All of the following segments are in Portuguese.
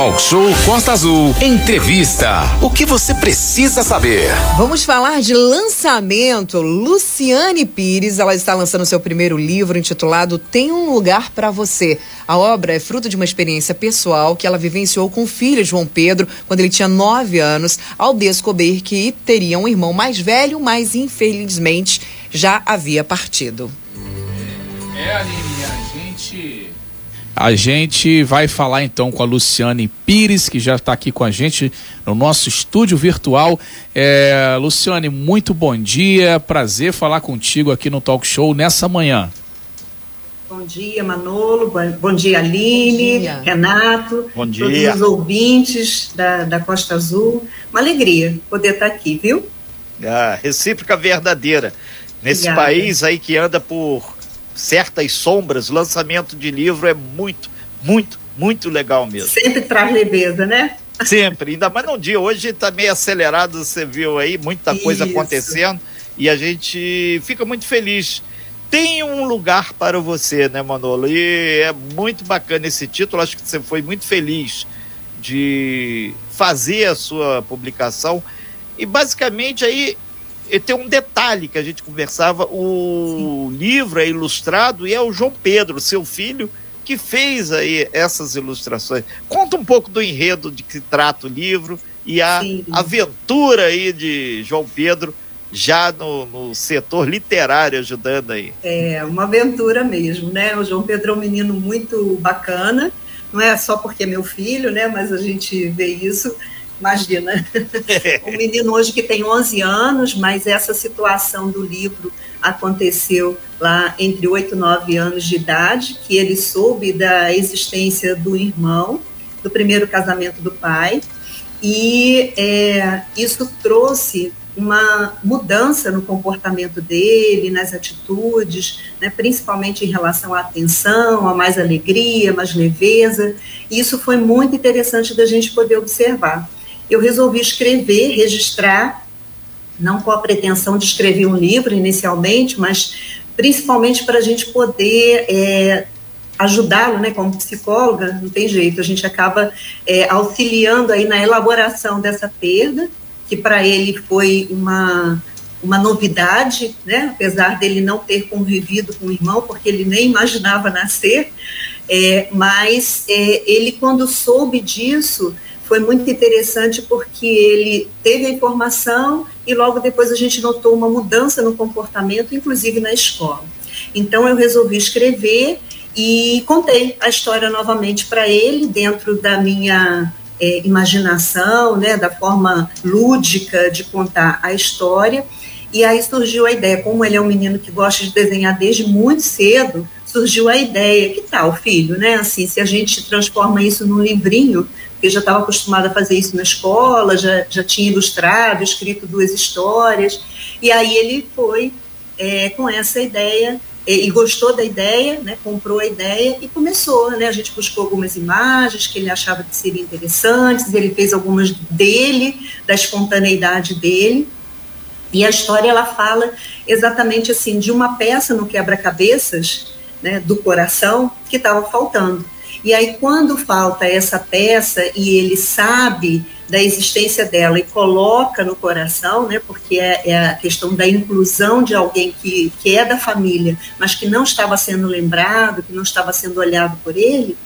Talk Show Costa Azul. Entrevista. O que você precisa saber? Vamos falar de lançamento. Luciane Pires, ela está lançando seu primeiro livro intitulado Tem um lugar para você. A obra é fruto de uma experiência pessoal que ela vivenciou com o filho João Pedro quando ele tinha nove anos, ao descobrir que teria um irmão mais velho, mas infelizmente já havia partido. É, Aline, a gente a gente vai falar então com a Luciane Pires, que já está aqui com a gente no nosso estúdio virtual. É, Luciane, muito bom dia, prazer falar contigo aqui no Talk Show nessa manhã. Bom dia, Manolo. Bom dia, Aline, bom dia. Renato, bom dia. todos os ouvintes da, da Costa Azul. Uma alegria poder estar aqui, viu? Ah, recíproca verdadeira. Nesse Obrigada. país aí que anda por certas sombras, lançamento de livro é muito, muito, muito legal mesmo. Sempre traz leveza, né? Sempre, ainda mais num dia. Hoje está meio acelerado, você viu aí, muita coisa Isso. acontecendo e a gente fica muito feliz. Tem um lugar para você, né, Manolo? E é muito bacana esse título, acho que você foi muito feliz de fazer a sua publicação. E basicamente aí tem um detalhe que a gente conversava: o Sim. livro é ilustrado e é o João Pedro, seu filho, que fez aí essas ilustrações. Conta um pouco do enredo de que trata o livro e a Sim. aventura aí de João Pedro já no, no, setor literário ajudando aí. É, uma aventura mesmo, né? O João Pedro é um menino muito bacana, não é só porque é meu filho, né? Mas a gente vê isso Imagina. um menino hoje que tem 11 anos, mas essa situação do livro aconteceu lá entre 8 e 9 anos de idade, que ele soube da existência do irmão, do primeiro casamento do pai, e é, isso trouxe uma mudança no comportamento dele, nas atitudes, né, principalmente em relação à atenção, a mais alegria, mais leveza. E isso foi muito interessante da gente poder observar eu resolvi escrever, registrar, não com a pretensão de escrever um livro inicialmente, mas principalmente para a gente poder é, ajudá-lo, né, como psicóloga, não tem jeito, a gente acaba é, auxiliando aí na elaboração dessa perda, que para ele foi uma, uma novidade, né, apesar dele não ter convivido com o irmão, porque ele nem imaginava nascer, é, mas é, ele, quando soube disso, foi muito interessante porque ele teve a informação e logo depois a gente notou uma mudança no comportamento, inclusive na escola. Então eu resolvi escrever e contei a história novamente para ele dentro da minha é, imaginação, né, da forma lúdica de contar a história. E aí surgiu a ideia, como ele é um menino que gosta de desenhar desde muito cedo, surgiu a ideia, que tal, filho, né? Assim, se a gente transforma isso num livrinho, porque já estava acostumada a fazer isso na escola, já, já tinha ilustrado, escrito duas histórias, e aí ele foi é, com essa ideia e, e gostou da ideia, né, comprou a ideia e começou, né, a gente buscou algumas imagens que ele achava que seriam interessantes, ele fez algumas dele, da espontaneidade dele, e a história ela fala exatamente assim de uma peça no quebra-cabeças, né, do coração que estava faltando. E aí, quando falta essa peça e ele sabe da existência dela e coloca no coração, né, porque é, é, a questão da inclusão de alguém que, que é da família, mas que não estava sendo lembrado, que não estava sendo olhado por ele,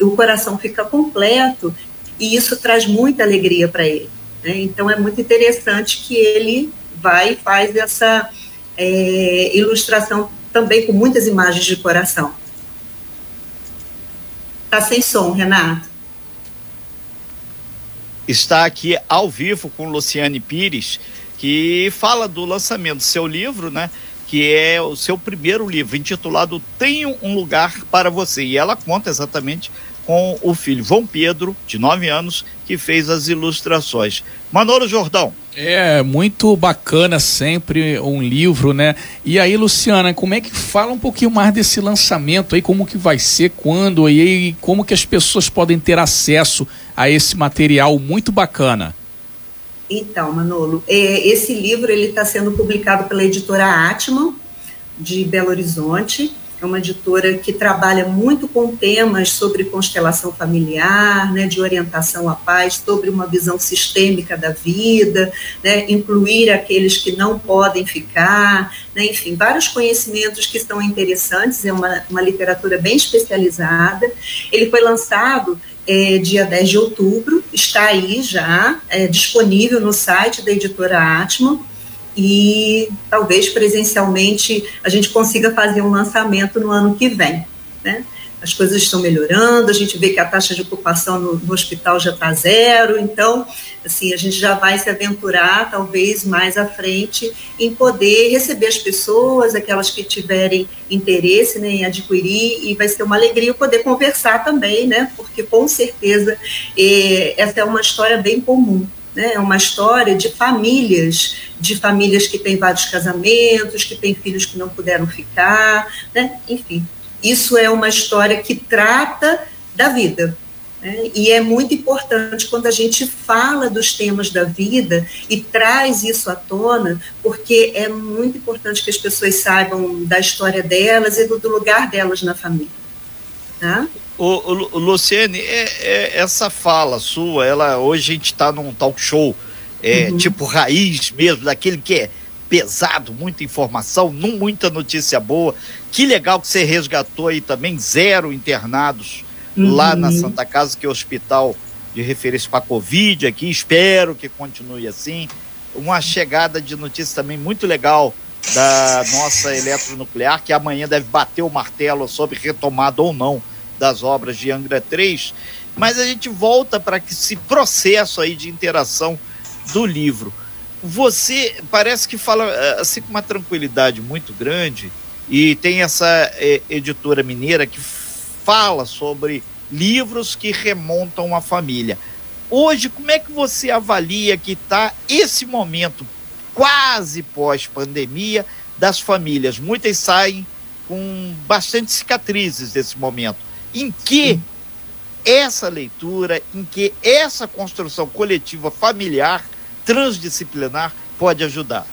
o coração fica completo e isso traz muita alegria para ele. Né? Então, é muito interessante que ele vai e faz essa é, ilustração também com muitas imagens de coração. Está sem som, Renato. Está aqui ao vivo com Luciane Pires, que fala do lançamento do seu livro, né? Que é o seu primeiro livro, intitulado Tenho um Lugar para Você. E ela conta exatamente com o filho João Pedro, de 9 anos, que fez as ilustrações. Manolo Jordão. É, muito bacana sempre um livro, né? E aí, Luciana, como é que fala um pouquinho mais desse lançamento aí, como que vai ser, quando e como que as pessoas podem ter acesso a esse material muito bacana? Então, Manolo, é, esse livro ele está sendo publicado pela editora Atman de Belo Horizonte é uma editora que trabalha muito com temas sobre constelação familiar, né, de orientação à paz, sobre uma visão sistêmica da vida, né, incluir aqueles que não podem ficar, né, enfim, vários conhecimentos que estão interessantes, é uma, uma literatura bem especializada. Ele foi lançado é, dia 10 de outubro, está aí já, é, disponível no site da editora Atman, e talvez presencialmente a gente consiga fazer um lançamento no ano que vem. Né? As coisas estão melhorando, a gente vê que a taxa de ocupação no, no hospital já está zero, então, assim, a gente já vai se aventurar, talvez mais à frente, em poder receber as pessoas, aquelas que tiverem interesse né, em adquirir, e vai ser uma alegria poder conversar também, né? Porque com certeza eh, essa é uma história bem comum né? É uma história de famílias, de famílias que têm vários casamentos, que têm filhos que não puderam ficar, né? enfim. Isso é uma história que trata da vida. Né? E é muito importante quando a gente fala dos temas da vida e traz isso à tona, porque é muito importante que as pessoas saibam da história delas e do, lugar delas na família. Tá? O, o, o Luciene, é, é, essa fala sua, ela hoje a gente está num talk show, é, uhum. tipo raiz mesmo, daquele que é pesado, muita informação, não muita notícia boa. Que legal que você resgatou aí também zero internados uhum. lá na uhum. Santa Casa, que é o hospital de referência para Covid aqui. Espero que continue assim. Uma chegada de notícia também muito legal da nossa eletronuclear, que amanhã deve bater o martelo sobre retomada ou não das obras de Angra 3, mas a gente volta para esse processo aí de interação do livro. Você parece que fala eh, assim com uma tranquilidade muito grande e tem essa é, editora mineira que fala sobre livros que remontam a família. Hoje, como é que você avalia que está esse momento quase pós-pandemia das famílias? Muitas saem com bastante cicatrizes desse momento em que essa leitura, em que essa construção coletiva familiar, transdisciplinar, pode ajudar.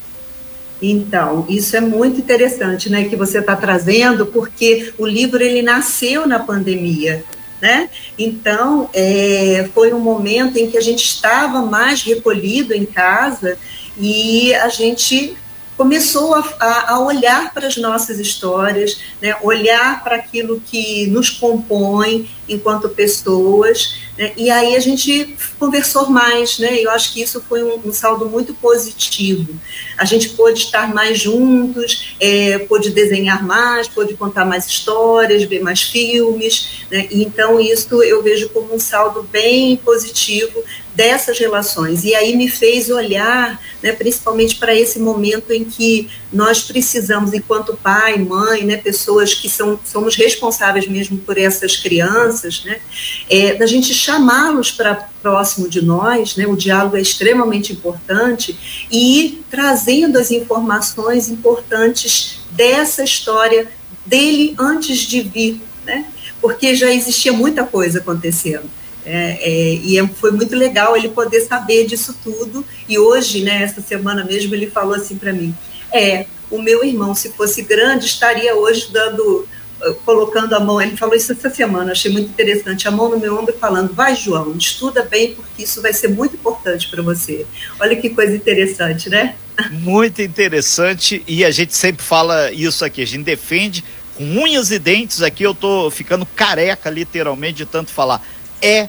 Então, isso é muito interessante, né, que você está trazendo, porque o livro ele nasceu na pandemia, né? Então, é, foi um momento em que a gente estava mais recolhido em casa e a gente começou a, a, olhar para as nossas histórias, né, olhar para aquilo que nos compõe enquanto pessoas, né, e aí a gente conversou mais, né, eu acho que isso foi um, um saldo muito positivo. A gente pôde estar mais juntos, é, pôde desenhar mais, pôde contar mais histórias, ver mais filmes, né, e então isso eu vejo como um saldo bem positivo dessas relações. E aí me fez olhar, né, principalmente para esse momento em que nós precisamos, enquanto pai, mãe, né, pessoas que são, somos responsáveis mesmo por essas crianças, né, é, da gente chamá-los para próximo de nós, né, o diálogo é extremamente importante, e trazendo as informações importantes dessa história dele antes de vir, né, porque já existia muita coisa acontecendo. É, é, e é, foi muito legal ele poder saber disso tudo. E hoje, né, essa semana mesmo, ele falou assim para mim: é, o meu irmão, se fosse grande, estaria hoje dando, eh, colocando a mão. Ele falou isso essa semana, achei muito interessante. A mão no meu ombro, falando: vai, João, estuda bem, porque isso vai ser muito importante para você. Olha que coisa interessante, né? Muito interessante. E a gente sempre fala isso aqui, a gente defende com unhas e dentes. Aqui eu tô ficando careca, literalmente, de tanto falar. É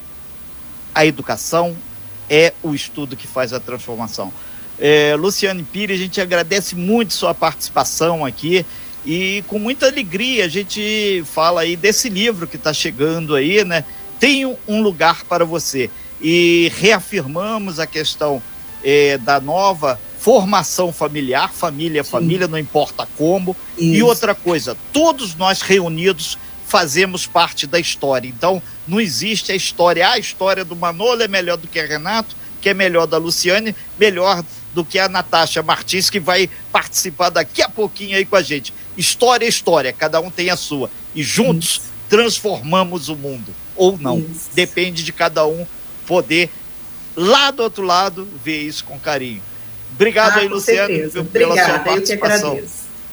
a educação é o estudo que faz a transformação. É, Luciane Pires, a gente agradece muito sua participação aqui e com muita alegria a gente fala aí desse livro que está chegando aí, né? Tenho um lugar para você. E reafirmamos a questão é, da nova formação familiar, família, Sim. família, não importa como. Isso. E outra coisa, todos nós reunidos fazemos parte da história. Então, não existe a história. A história do Manolo é melhor do que a Renato, que é melhor da Luciane, melhor do que a Natasha Martins, que vai participar daqui a pouquinho aí com a gente. História é história, cada um tem a sua. E juntos Isso. transformamos o mundo. Ou não. Isso. Depende de cada um poder, lá do outro lado, ver isso com carinho. Obrigado ah, aí, Luciane, pela Obrigada, sua participação. Eu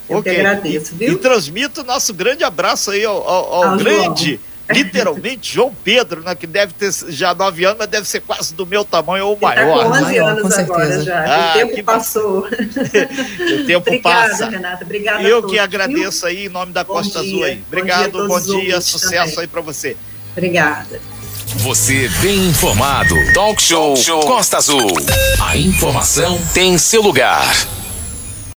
okay. que agradeço, viu? E transmito o nosso grande abraço aí ao, ao, ao grande, João. literalmente, João Pedro, né, que deve ter já nove anos, mas deve ser quase do meu tamanho ou maior. Tá com 11 anos agora já. Ah, o tempo que passou. o tempo Obrigada, passa. Renata. Obrigada Eu que agradeço viu? aí em nome da bom Costa dia. Azul aí. Obrigado, bom dia, bom dia sucesso também. aí para você. Obrigada. Você bem informado. Talk Show, Talk Show Costa Azul. A informação tem seu lugar.